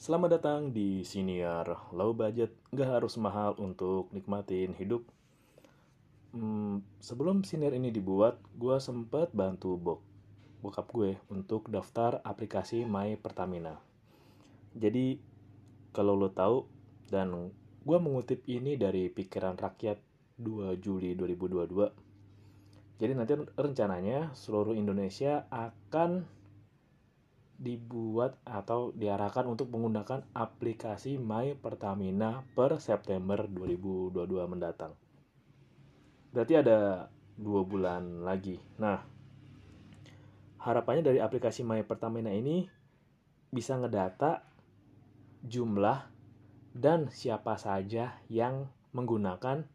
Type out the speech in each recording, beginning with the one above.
Selamat datang di Siniar Low Budget, nggak harus mahal untuk nikmatin hidup. Hmm, sebelum Siniar ini dibuat, gue sempet bantu bok bokap gue untuk daftar aplikasi My Pertamina. Jadi, kalau lo tahu, dan gue mengutip ini dari pikiran rakyat 2 Juli 2022. Jadi nanti rencananya seluruh Indonesia akan dibuat atau diarahkan untuk menggunakan aplikasi My Pertamina per September 2022 mendatang. Berarti ada dua bulan lagi. Nah, harapannya dari aplikasi My Pertamina ini bisa ngedata jumlah dan siapa saja yang menggunakan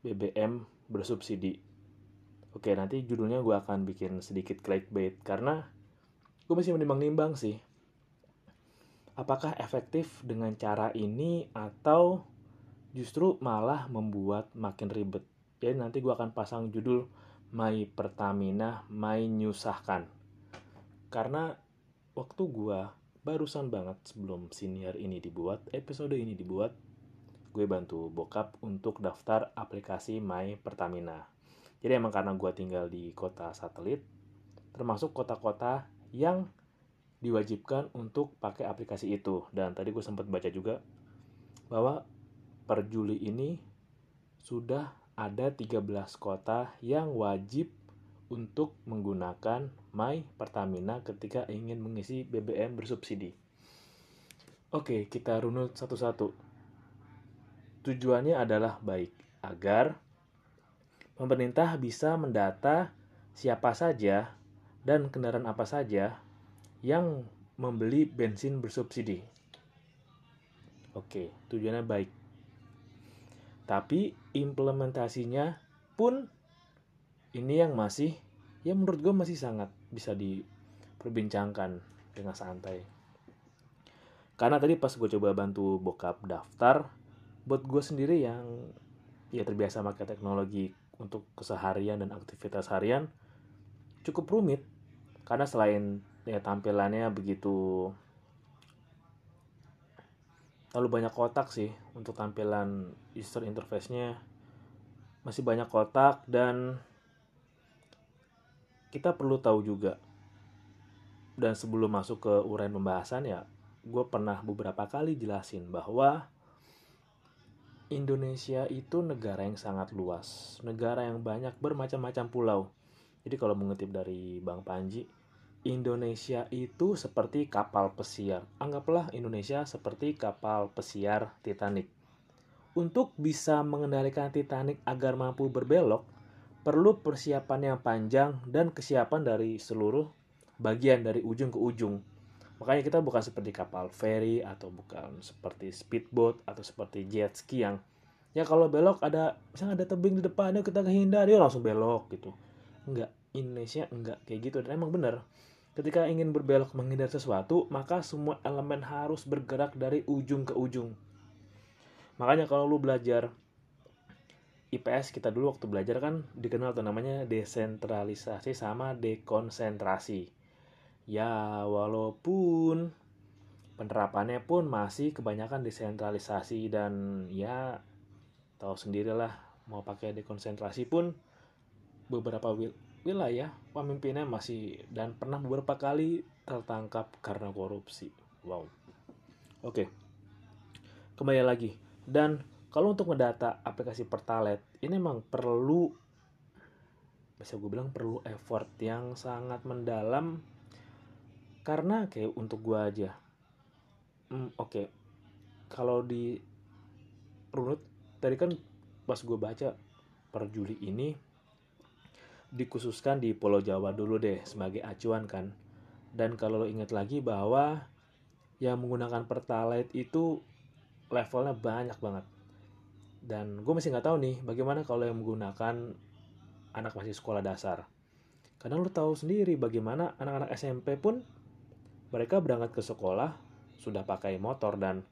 BBM bersubsidi. Oke, nanti judulnya gue akan bikin sedikit clickbait karena gue masih menimbang-nimbang sih. Apakah efektif dengan cara ini atau justru malah membuat makin ribet. Jadi nanti gue akan pasang judul My Pertamina My Nyusahkan. Karena waktu gue barusan banget sebelum senior ini dibuat, episode ini dibuat, gue bantu bokap untuk daftar aplikasi My Pertamina. Jadi emang karena gue tinggal di kota satelit, termasuk kota-kota yang diwajibkan untuk pakai aplikasi itu. Dan tadi gue sempat baca juga bahwa per Juli ini sudah ada 13 kota yang wajib untuk menggunakan My Pertamina ketika ingin mengisi BBM bersubsidi. Oke, kita runut satu-satu. Tujuannya adalah baik agar pemerintah bisa mendata siapa saja dan kendaraan apa saja yang membeli bensin bersubsidi. Oke, tujuannya baik. Tapi implementasinya pun ini yang masih ya menurut gue masih sangat bisa diperbincangkan dengan santai karena tadi pas gue coba bantu bokap daftar buat gue sendiri yang ya terbiasa pakai teknologi untuk keseharian dan aktivitas harian cukup rumit karena selain ya tampilannya begitu terlalu banyak kotak sih untuk tampilan user interface-nya masih banyak kotak dan kita perlu tahu juga. Dan sebelum masuk ke uraian pembahasan ya gue pernah beberapa kali jelasin bahwa Indonesia itu negara yang sangat luas negara yang banyak bermacam-macam pulau. Jadi kalau mengutip dari Bang Panji Indonesia itu seperti kapal pesiar anggaplah Indonesia seperti kapal pesiar Titanic untuk bisa mengendalikan Titanic agar mampu berbelok perlu persiapan yang panjang dan kesiapan dari seluruh bagian dari ujung ke ujung. Makanya kita bukan seperti kapal ferry atau bukan seperti speedboat atau seperti jet ski yang ya kalau belok ada misalnya ada tebing di depannya kita kehindar dia langsung belok gitu. Enggak, Indonesia enggak kayak gitu dan emang bener. Ketika ingin berbelok menghindar sesuatu, maka semua elemen harus bergerak dari ujung ke ujung. Makanya kalau lu belajar IPS kita dulu waktu belajar kan dikenal tuh namanya desentralisasi sama dekonsentrasi. Ya, walaupun penerapannya pun masih kebanyakan desentralisasi dan ya tahu sendirilah mau pakai dekonsentrasi pun beberapa wilayah pemimpinnya masih dan pernah beberapa kali tertangkap karena korupsi. Wow. Oke. Kembali lagi dan kalau untuk ngedata aplikasi Pertalite ini memang perlu bisa gue bilang perlu effort yang sangat mendalam karena kayak untuk gue aja hmm, oke okay. kalau di runut tadi kan pas gue baca per Juli ini dikhususkan di Pulau Jawa dulu deh sebagai acuan kan. Dan kalau lo ingat lagi bahwa yang menggunakan Pertalite itu levelnya banyak banget. Dan gue masih nggak tahu nih bagaimana kalau yang menggunakan anak masih sekolah dasar. Karena lo tahu sendiri bagaimana anak-anak SMP pun mereka berangkat ke sekolah sudah pakai motor dan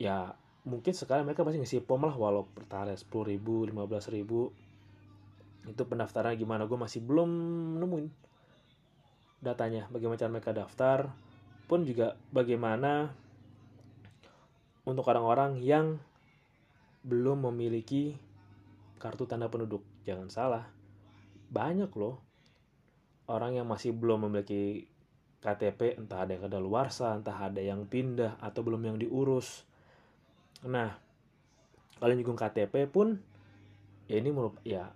ya mungkin sekarang mereka masih ngisi pom lah walau pertalite sepuluh ribu lima belas ribu itu pendaftaran gimana gue masih belum nemuin datanya bagaimana cara mereka daftar pun juga bagaimana untuk orang-orang yang belum memiliki kartu tanda penduduk. Jangan salah, banyak loh orang yang masih belum memiliki KTP, entah ada yang luarsa, entah ada yang pindah atau belum yang diurus. Nah, kalau nyinggung KTP pun ya ini ya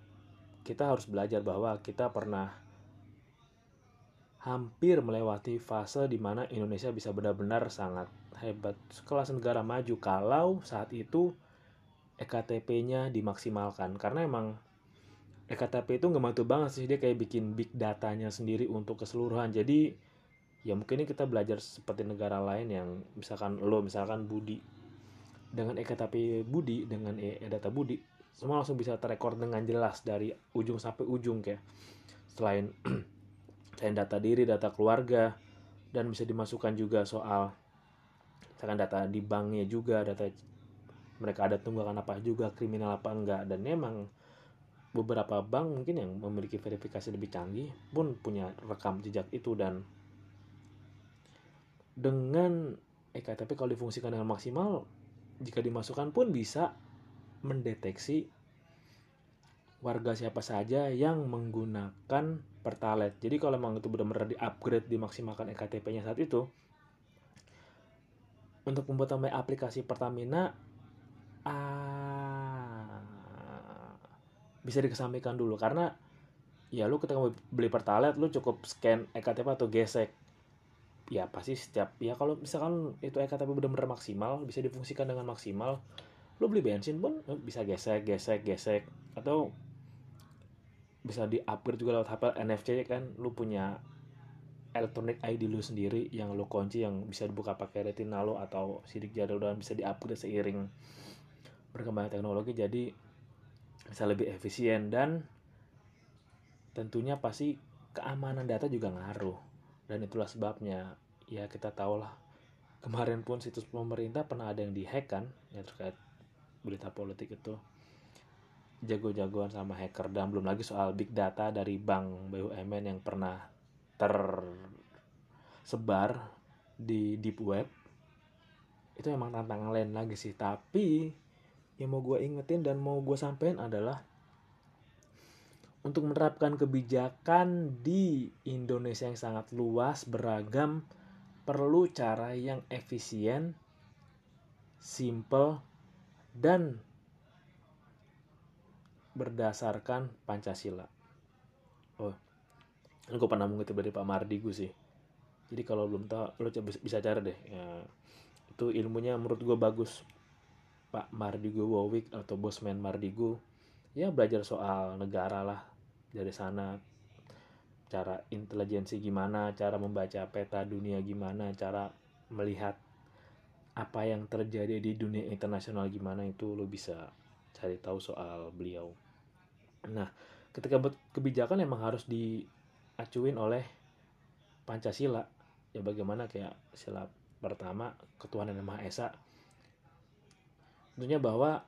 kita harus belajar bahwa kita pernah hampir melewati fase di mana Indonesia bisa benar-benar sangat hebat. Sekelas negara maju kalau saat itu EKTP-nya dimaksimalkan. Karena emang EKTP itu nggak bantu banget sih dia kayak bikin big datanya sendiri untuk keseluruhan. Jadi ya mungkin ini kita belajar seperti negara lain yang misalkan lo misalkan Budi. Dengan EKTP Budi dengan e, e data Budi semua langsung bisa terekor dengan jelas dari ujung sampai ujung kayak selain selain data diri, data keluarga, dan bisa dimasukkan juga soal misalkan data di banknya juga, data mereka ada tunggakan apa juga, kriminal apa enggak, dan memang beberapa bank mungkin yang memiliki verifikasi lebih canggih pun punya rekam jejak itu. Dan dengan EKTP kalau difungsikan dengan maksimal jika dimasukkan pun bisa mendeteksi warga siapa saja yang menggunakan Pertalite. Jadi kalau memang itu benar-benar di-upgrade, dimaksimalkan EKTP-nya saat itu, untuk membuat tambah aplikasi Pertamina ah, bisa dikesampingkan dulu karena ya lu ketika beli Pertalite lu cukup scan EKTP atau gesek ya pasti setiap ya kalau misalkan itu EKTP benar-benar maksimal bisa difungsikan dengan maksimal lu beli bensin pun bisa gesek gesek gesek. Atau bisa di upgrade juga lewat HP NFC kan. Lu punya elektronik ID lu sendiri yang lu kunci yang bisa dibuka pakai retina lo atau sidik jari dan bisa di upgrade seiring berkembangnya teknologi. Jadi bisa lebih efisien dan tentunya pasti keamanan data juga ngaruh. Dan itulah sebabnya ya kita tahu lah kemarin pun situs pemerintah pernah ada yang dihack kan ya terkait berita politik itu. Jago-jagoan sama hacker. Dan belum lagi soal big data dari bank BUMN yang pernah tersebar di deep web. Itu emang tantangan lain lagi sih. Tapi yang mau gue ingetin dan mau gue sampein adalah untuk menerapkan kebijakan di Indonesia yang sangat luas beragam perlu cara yang efisien simple dan berdasarkan Pancasila. Oh, ini gue pernah mengutip dari Pak Mardigu sih. Jadi kalau belum tahu, lo bisa cari deh. Ya, itu ilmunya menurut gue bagus. Pak Mardigu Wowik atau Bosman Mardigu. Ya belajar soal negara lah dari sana. Cara intelijensi gimana, cara membaca peta dunia gimana, cara melihat apa yang terjadi di dunia internasional gimana itu lo bisa cari tahu soal beliau. Nah, ketika buat kebijakan emang harus diacuin oleh Pancasila. Ya bagaimana kayak sila pertama ketuhanan yang Maha Esa. Tentunya bahwa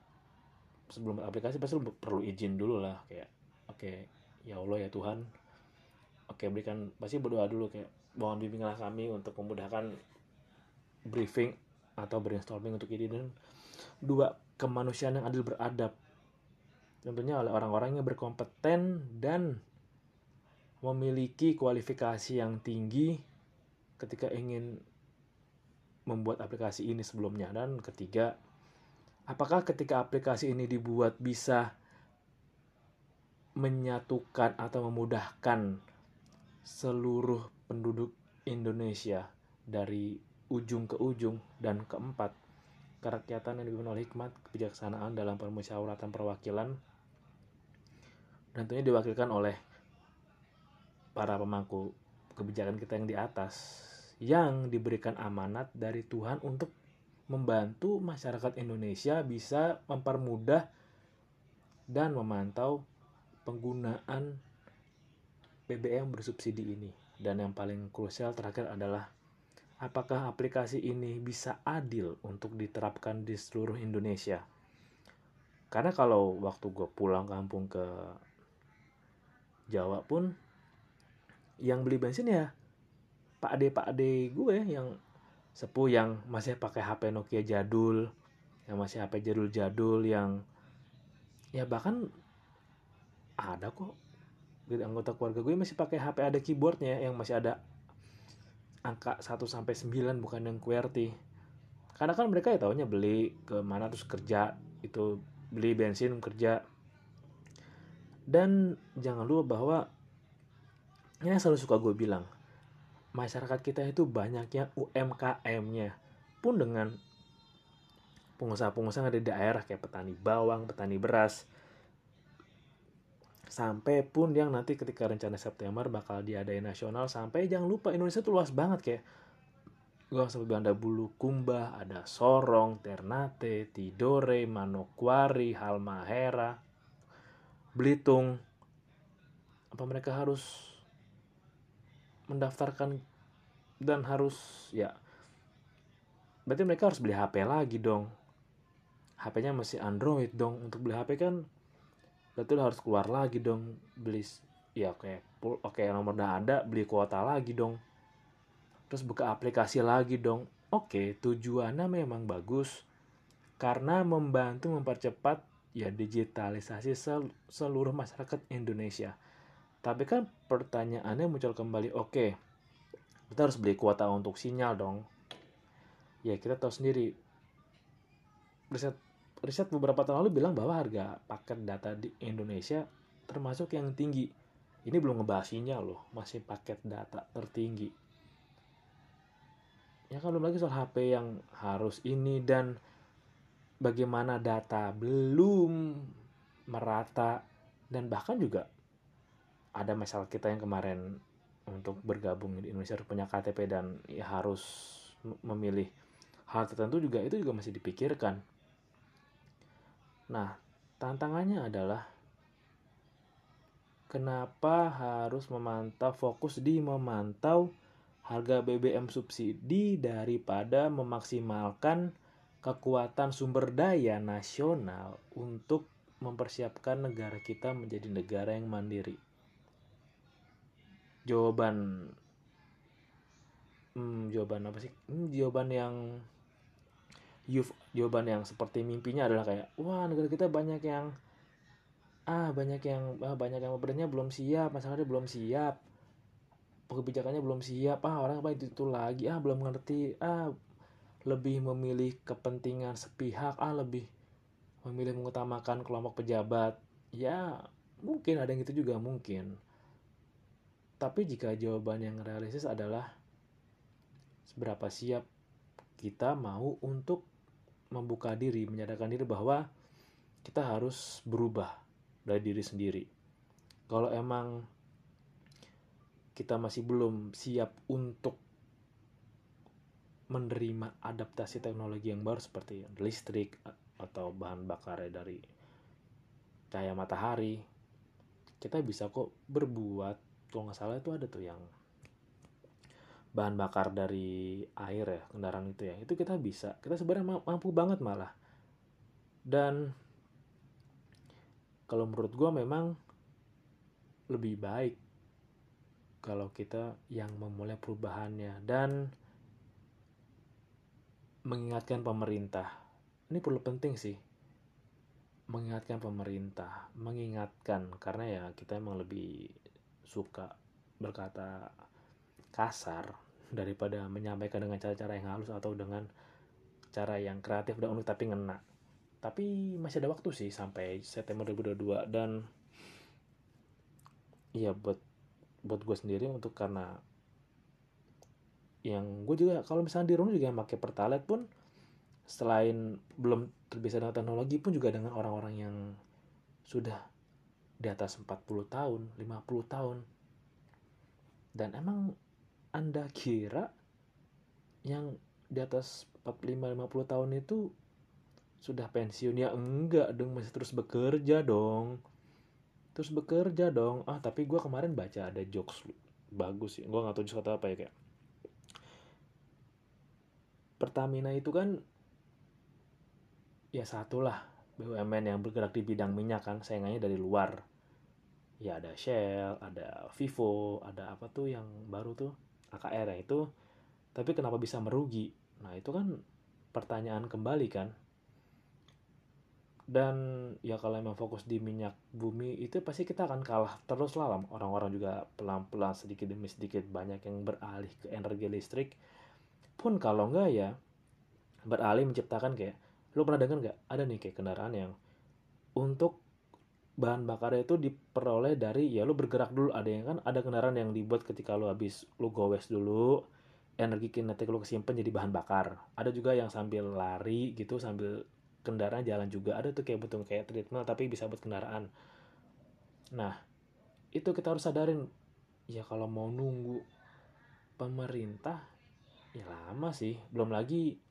sebelum aplikasi pasti perlu izin dulu lah kayak oke okay, ya Allah ya Tuhan oke okay, berikan pasti berdoa dulu kayak mohon bimbinglah kami untuk memudahkan briefing atau brainstorming untuk ini dan dua kemanusiaan yang adil beradab. Tentunya oleh orang-orang yang berkompeten dan memiliki kualifikasi yang tinggi ketika ingin membuat aplikasi ini sebelumnya. Dan ketiga apakah ketika aplikasi ini dibuat bisa menyatukan atau memudahkan seluruh penduduk Indonesia dari ujung ke ujung dan keempat kerakyatan yang dipimpin oleh hikmat, kebijaksanaan dalam permusyawaratan perwakilan tentunya diwakilkan oleh para pemangku kebijakan kita yang di atas yang diberikan amanat dari Tuhan untuk membantu masyarakat Indonesia bisa mempermudah dan memantau penggunaan BBM bersubsidi ini. Dan yang paling krusial terakhir adalah apakah aplikasi ini bisa adil untuk diterapkan di seluruh Indonesia. Karena kalau waktu gue pulang kampung ke Jawa pun, yang beli bensin ya pak ade pak ade gue yang sepuh yang masih pakai HP Nokia jadul yang masih HP jadul-jadul yang ya bahkan ada kok gitu anggota keluarga gue masih pakai HP ada keyboardnya yang masih ada angka 1 sampai 9 bukan yang QWERTY karena kan mereka ya tahunya beli ke mana terus kerja itu beli bensin kerja. Dan jangan lupa bahwa ini selalu suka gue bilang masyarakat kita itu banyaknya UMKM-nya pun dengan pengusaha-pengusaha yang di daerah kayak petani bawang, petani beras, sampai pun yang nanti ketika rencana September bakal diadain nasional sampai jangan lupa Indonesia tuh luas banget kayak gua sampai Banda Bulu Kumba ada Sorong Ternate Tidore Manokwari Halmahera Belitung. Apa mereka harus mendaftarkan dan harus ya berarti mereka harus beli HP lagi dong. HP-nya masih Android dong. Untuk beli HP kan berarti harus keluar lagi dong beli ya oke oke nomor udah ada beli kuota lagi dong. Terus buka aplikasi lagi dong. Oke tujuannya memang bagus. Karena membantu mempercepat ya digitalisasi sel seluruh masyarakat Indonesia. Tapi kan pertanyaannya muncul kembali oke kita harus beli kuota untuk sinyal dong. Ya kita tahu sendiri. Riset riset beberapa tahun lalu bilang bahwa harga paket data di Indonesia termasuk yang tinggi. Ini belum ngebahas sinyal loh, masih paket data tertinggi. Ya kan belum lagi soal HP yang harus ini dan bagaimana data belum merata dan bahkan juga ada masalah kita yang kemarin untuk bergabung di Indonesia harus punya KTP dan ya harus memilih hal tertentu juga itu juga masih dipikirkan Nah, tantangannya adalah kenapa harus memantau fokus di memantau harga BBM subsidi daripada memaksimalkan kekuatan sumber daya nasional untuk mempersiapkan negara kita menjadi negara yang mandiri. Jawaban hmm, jawaban apa sih? Hmm, jawaban yang youth jawaban yang seperti mimpinya adalah kayak wah negara kita banyak yang ah banyak yang ah, banyak yang pemerintahnya belum siap masalahnya belum siap kebijakannya belum siap ah orang apa itu, itu lagi ah belum ngerti ah lebih memilih kepentingan sepihak ah lebih memilih mengutamakan kelompok pejabat. Ya mungkin ada yang itu juga mungkin. Tapi jika jawaban yang realistis adalah seberapa siap kita mau untuk membuka diri, menyadarkan diri bahwa kita harus berubah dari diri sendiri. Kalau emang kita masih belum siap untuk menerima adaptasi teknologi yang baru seperti listrik atau bahan bakar dari cahaya matahari, kita bisa kok berbuat. Kalau nggak salah itu ada tuh yang bahan bakar dari air ya kendaraan itu ya. Itu kita bisa kita sebenarnya mampu banget malah. Dan kalau menurut gue memang lebih baik kalau kita yang memulai perubahannya dan mengingatkan pemerintah. Ini perlu penting sih. Mengingatkan pemerintah mengingatkan karena ya kita emang lebih suka berkata kasar daripada menyampaikan dengan cara-cara yang halus atau dengan cara yang kreatif dan unik tapi ngena. Tapi masih ada waktu sih sampai September 2022 dan iya buat buat gue sendiri untuk karena yang gue juga kalau misalnya di rumah juga pakai pertalite pun selain belum terbiasa dengan teknologi pun juga dengan orang-orang yang sudah di atas 40 tahun, 50 tahun. Dan emang anda kira yang di atas 45-50 tahun itu sudah pensiun? Ya enggak dong masih terus bekerja dong. Terus bekerja dong. Ah tapi gue kemarin baca ada jokes bagus sih. Gue nggak tahu kata apa ya kayak. Pertamina itu kan ya satu lah BUMN yang bergerak di bidang minyak kan saingannya dari luar. Ya ada Shell ada Vivo ada apa tuh yang baru tuh AKR ya itu tapi kenapa bisa merugi? Nah itu kan pertanyaan kembali kan. Dan ya kalau emang fokus di minyak bumi itu pasti kita akan kalah terus lah orang-orang juga pelan-pelan sedikit demi sedikit banyak yang beralih ke energi listrik. Pun kalau enggak ya beralih menciptakan kayak lu pernah dengar nggak ada nih kayak kendaraan yang untuk bahan bakarnya itu diperoleh dari ya lu bergerak dulu. Ada yang kan ada kendaraan yang dibuat ketika lu habis lu gowes dulu energi kinetik lu kesimpan jadi bahan bakar. Ada juga yang sambil lari gitu sambil kendaraan jalan juga. Ada tuh kayak betul kayak treadmill tapi bisa buat kendaraan. Nah itu kita harus sadarin. Ya kalau mau nunggu pemerintah ya lama sih. Belum lagi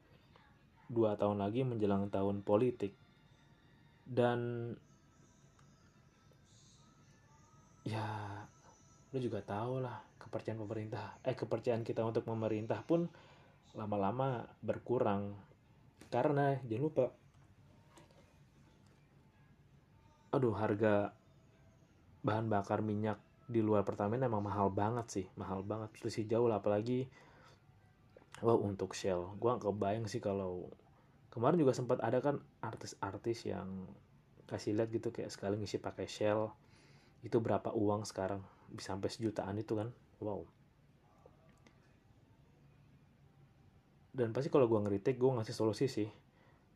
dua tahun lagi menjelang tahun politik. Dan ya lu juga tahu lah kepercayaan pemerintah eh kepercayaan kita untuk pemerintah pun lama-lama berkurang. Karena jangan lupa aduh harga bahan bakar minyak di luar Pertamina emang mahal banget sih mahal banget. Selisih jauh lah apalagi wow untuk Shell. Gua gak kebayang sih kalau kemarin juga sempat ada kan artis-artis yang kasih lihat gitu kayak sekali ngisi pakai Shell itu berapa uang sekarang? Bisa sampai sejutaan itu kan? Wow. Dan pasti kalau gue ngeritik gue ngasih solusi sih.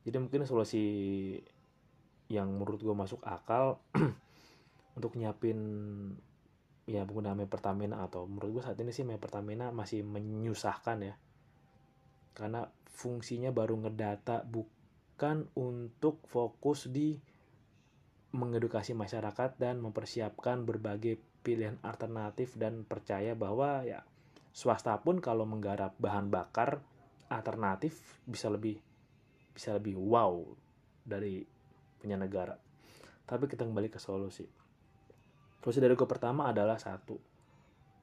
Jadi mungkin solusi yang menurut gue masuk akal untuk nyiapin ya pengguna Me Pertamina atau menurut gue saat ini sih Me Pertamina masih menyusahkan ya. Karena fungsinya baru ngedata bukan untuk fokus di mengedukasi masyarakat dan mempersiapkan berbagai pilihan alternatif dan percaya bahwa ya swasta pun kalau menggarap bahan bakar alternatif bisa lebih bisa lebih wow dari punya negara. Tapi kita kembali ke solusi. Solusi dari gue pertama adalah satu.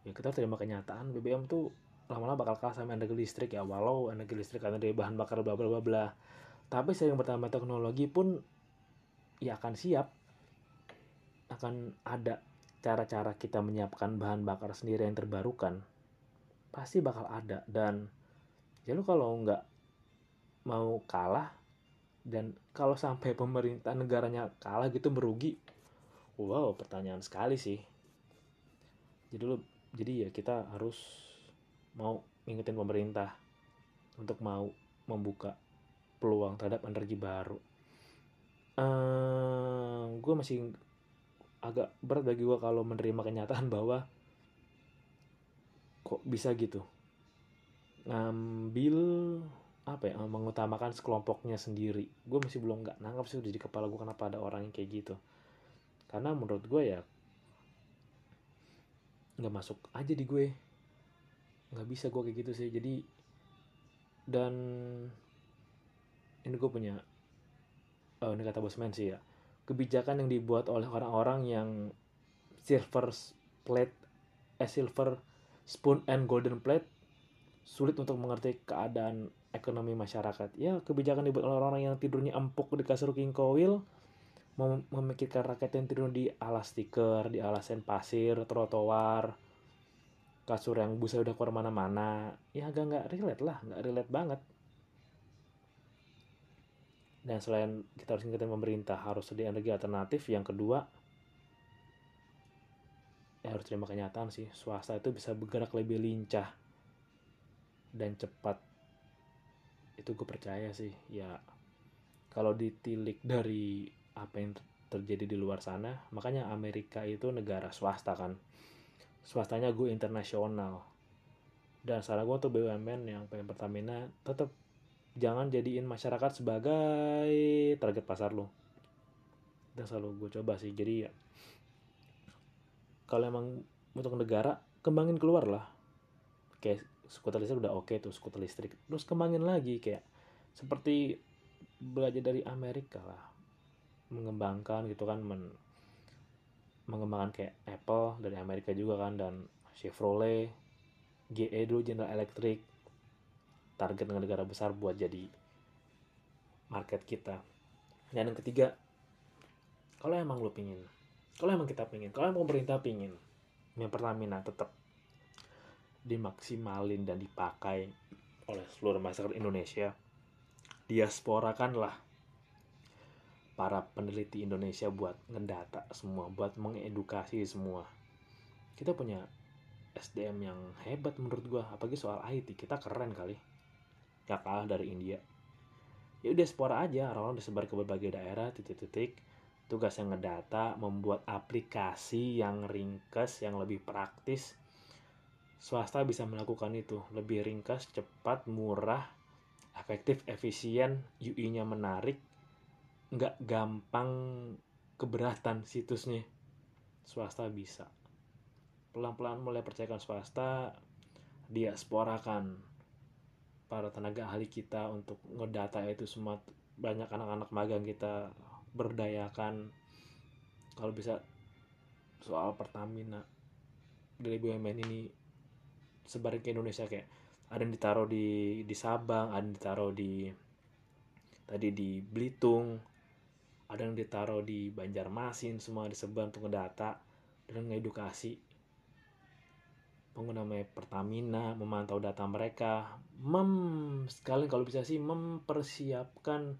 Ya kita terima kenyataan BBM tuh lama-lama bakal kalah sama energi listrik ya walau energi listrik karena dari bahan bakar bla bla bla bla. Tapi seiring bertambah teknologi pun ya akan siap akan ada cara-cara kita menyiapkan bahan bakar sendiri yang terbarukan pasti bakal ada. Dan ya lu kalau nggak mau kalah dan kalau sampai pemerintah negaranya kalah gitu merugi wow pertanyaan sekali sih. Jadi lu jadi ya kita harus mau ngingetin pemerintah untuk mau membuka peluang terhadap energi baru. Uh, gue masih agak berat bagi gue kalau menerima kenyataan bahwa kok bisa gitu. Ngambil apa ya mengutamakan sekelompoknya sendiri. Gue masih belum nggak nangkap sih di kepala gue kenapa ada orang yang kayak gitu. Karena menurut gue ya nggak masuk aja di gue. Nggak bisa gue kayak gitu sih. Jadi dan ini gue punya oh ini kata bosman sih ya kebijakan yang dibuat oleh orang-orang yang silver plate eh silver spoon and golden plate sulit untuk mengerti keadaan ekonomi masyarakat. Ya, kebijakan dibuat oleh orang-orang yang tidurnya empuk di kasur king koil, mem memikirkan rakyat yang tidur di alas stiker, di alasan pasir, trotoar, kasur yang busa udah keluar mana-mana. Ya agak nggak relate lah, nggak relate banget. Dan selain kita harus ingetin pemerintah harus sedia energi alternatif, yang kedua ya harus terima kenyataan sih swasta itu bisa bergerak lebih lincah dan cepat. Itu gue percaya sih ya. Kalau ditilik dari apa yang terjadi di luar sana makanya Amerika itu negara swasta kan. Swastanya gue internasional. Dan salah gue tuh BUMN yang pengen Pertamina tetap jangan jadiin masyarakat sebagai target pasar lo dan selalu gue coba sih. Jadi ya kalau emang untuk negara kembangin keluar lah. Kayak skuter listrik udah oke okay tuh skuter listrik. Terus kembangin lagi kayak seperti belajar dari Amerika lah. Mengembangkan gitu kan men mengembangkan kayak Apple dari Amerika juga kan dan Chevrolet GE dulu General Electric target dengan negara besar buat jadi market kita. Dan yang ketiga kalau emang lo pingin kalau emang kita pingin kalau emang pemerintah pingin yang Pertamina tetap dimaksimalin dan dipakai oleh seluruh masyarakat Indonesia diasporakanlah para peneliti Indonesia buat ngedata semua buat mengedukasi semua. Kita punya SDM yang hebat menurut gua apalagi soal IT kita keren kali gak kalah dari India. Ya udah diaspora aja. Orang-orang disebar ke berbagai daerah titik-titik. Tugas yang ngedata membuat aplikasi yang ringkas yang lebih praktis. Swasta bisa melakukan itu. Lebih ringkas cepat murah efektif efisien UI-nya menarik nggak gampang keberatan situsnya. Swasta bisa. Pelan-pelan mulai percayakan swasta diasporakan para tenaga ahli kita untuk ngedata itu semua. Banyak anak-anak magang kita berdayakan. Kalau bisa soal Pertamina dari BUMN ini sebarin ke Indonesia kayak ada yang ditaruh di di Sabang ada yang ditaruh di tadi di Belitung ada yang ditaruh di Banjarmasin semua disebar untuk ngedata dan ngedukasi pengguna Pertamina memantau data mereka. Mem sekali kalau bisa sih mempersiapkan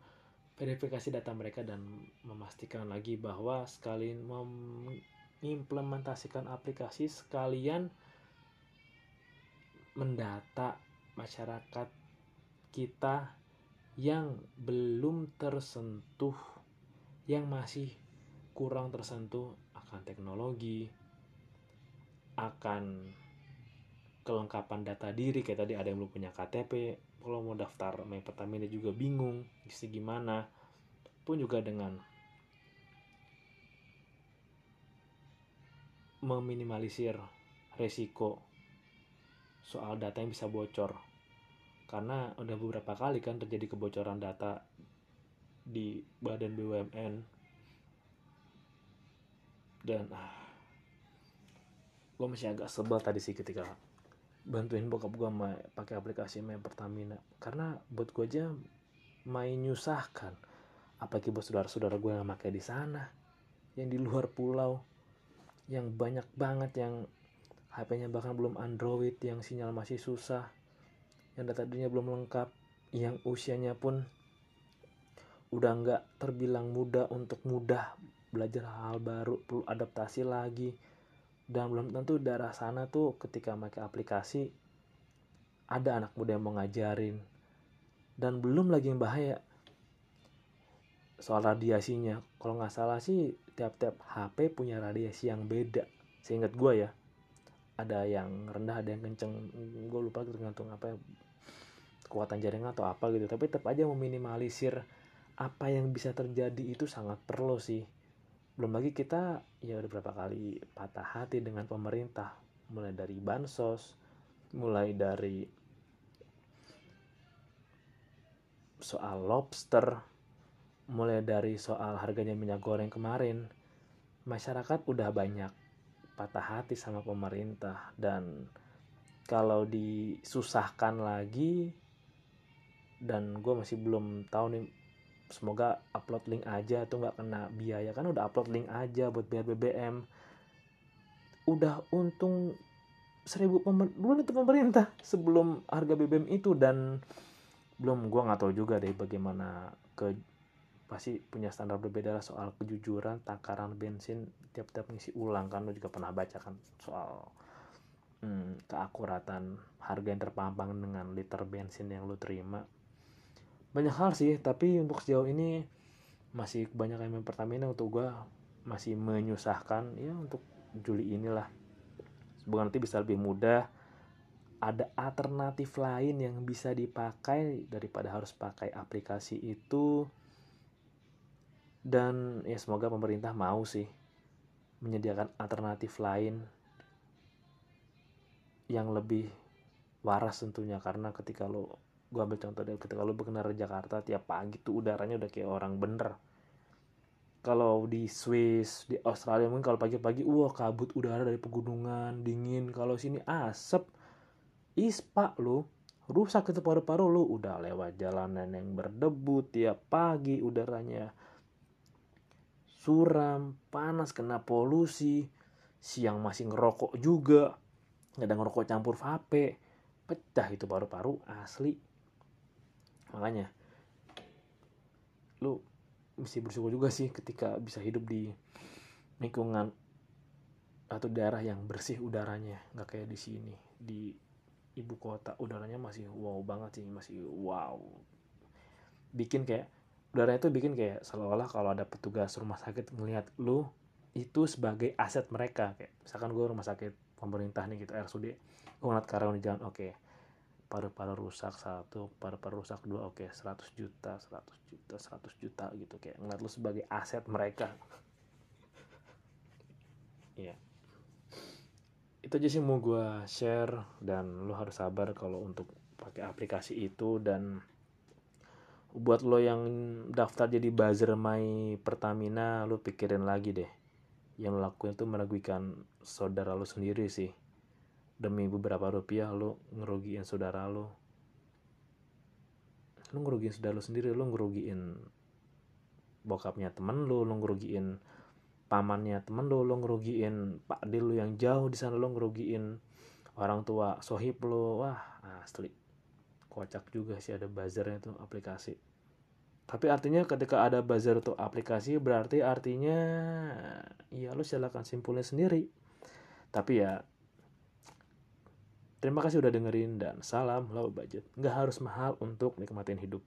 verifikasi data mereka dan memastikan lagi bahwa sekalian mengimplementasikan aplikasi sekalian mendata masyarakat kita yang belum tersentuh yang masih kurang tersentuh akan teknologi akan kelengkapan data diri kayak tadi ada yang belum punya KTP kalau mau daftar main Pertamina juga bingung isi gimana pun juga dengan meminimalisir resiko soal data yang bisa bocor. Karena udah beberapa kali kan terjadi kebocoran data di badan BUMN dan ah, gue masih agak sebel tadi sih ketika bantuin bokap gue pakai aplikasi main Pertamina. Karena buat gue aja main nyusahkan. Apalagi buat saudara-saudara gue yang pakai di sana yang di luar pulau yang banyak banget yang HP-nya bahkan belum Android yang sinyal masih susah yang data dirinya belum lengkap yang usianya pun udah nggak terbilang muda untuk mudah belajar hal baru perlu adaptasi lagi dan belum tentu daerah sana tuh ketika pakai aplikasi ada anak muda yang mau ngajarin. Dan belum lagi yang bahaya soal radiasinya. Kalau nggak salah sih tiap-tiap HP punya radiasi yang beda. Seingat gue ya ada yang rendah ada yang kenceng. Gue lupa tergantung apa ya kekuatan jaringan atau apa gitu. Tapi tetap aja meminimalisir apa yang bisa terjadi itu sangat perlu sih belum lagi kita ya udah berapa kali patah hati dengan pemerintah. Mulai dari bansos mulai dari soal lobster mulai dari soal harganya minyak goreng kemarin. Masyarakat udah banyak patah hati sama pemerintah. Dan kalau disusahkan lagi dan gue masih belum tahu nih semoga upload link aja tuh nggak kena biaya. Kan udah upload link aja buat bayar BBM udah untung seribu duluan itu pemerintah sebelum harga BBM itu. Dan belum gue nggak tahu juga deh bagaimana ke pasti punya standar berbeda lah soal kejujuran takaran bensin tiap-tiap ngisi ulang kan. Lo juga pernah baca kan soal hmm, keakuratan harga yang terpampang dengan liter bensin yang lo terima banyak hal sih tapi untuk sejauh ini masih banyak yang main Pertamina untuk gue masih menyusahkan ya untuk Juli inilah. Semoga nanti bisa lebih mudah. Ada alternatif lain yang bisa dipakai daripada harus pakai aplikasi itu. Dan ya semoga pemerintah mau sih menyediakan alternatif lain yang lebih waras tentunya. Karena ketika lo gue ambil contoh dari ketika lu berkendara Jakarta tiap pagi tuh udaranya udah kayak orang bener. Kalau di Swiss di Australia mungkin kalau pagi-pagi wah kabut udara dari pegunungan dingin. Kalau sini asap ispa lu rusak itu paru-paru lu. Udah lewat jalanan yang berdebu tiap pagi udaranya suram panas kena polusi siang masih ngerokok juga ada ngerokok campur vape pecah itu paru-paru asli makanya lu mesti bersyukur juga sih ketika bisa hidup di lingkungan atau daerah yang bersih udaranya nggak kayak di sini. Di ibu kota udaranya masih wow banget sih masih wow. Bikin kayak udara itu bikin kayak seolah-olah kalau ada petugas rumah sakit ngelihat lu itu sebagai aset mereka. Kayak misalkan gue rumah sakit pemerintah nih gitu RSUD gue ngeliat karyawan di jalan oke. okay. Paru-paru rusak satu paru-paru rusak dua oke okay. 100 juta 100 juta 100 juta gitu kayak ngeliat lu sebagai aset mereka Iya. Itu aja sih mau gue share dan lo harus sabar kalau untuk pakai aplikasi itu dan buat lo yang daftar jadi buzzer my Pertamina lo pikirin lagi deh yang lo lakuin itu merugikan saudara lo sendiri sih demi beberapa rupiah lo ngerugiin saudara lo lo ngerugiin saudara lo sendiri lo ngerugiin bokapnya temen lo lo ngerugiin pamannya temen lo lo ngerugiin pak dil lo yang jauh di sana lo ngerugiin orang tua sohib lo wah asli. Kocak juga sih ada buzzernya itu aplikasi. Tapi artinya ketika ada buzzer itu aplikasi berarti artinya ya lo silakan simpulin sendiri. Tapi ya terima kasih udah dengerin dan salam low budget. Nggak harus mahal untuk nikmatin hidup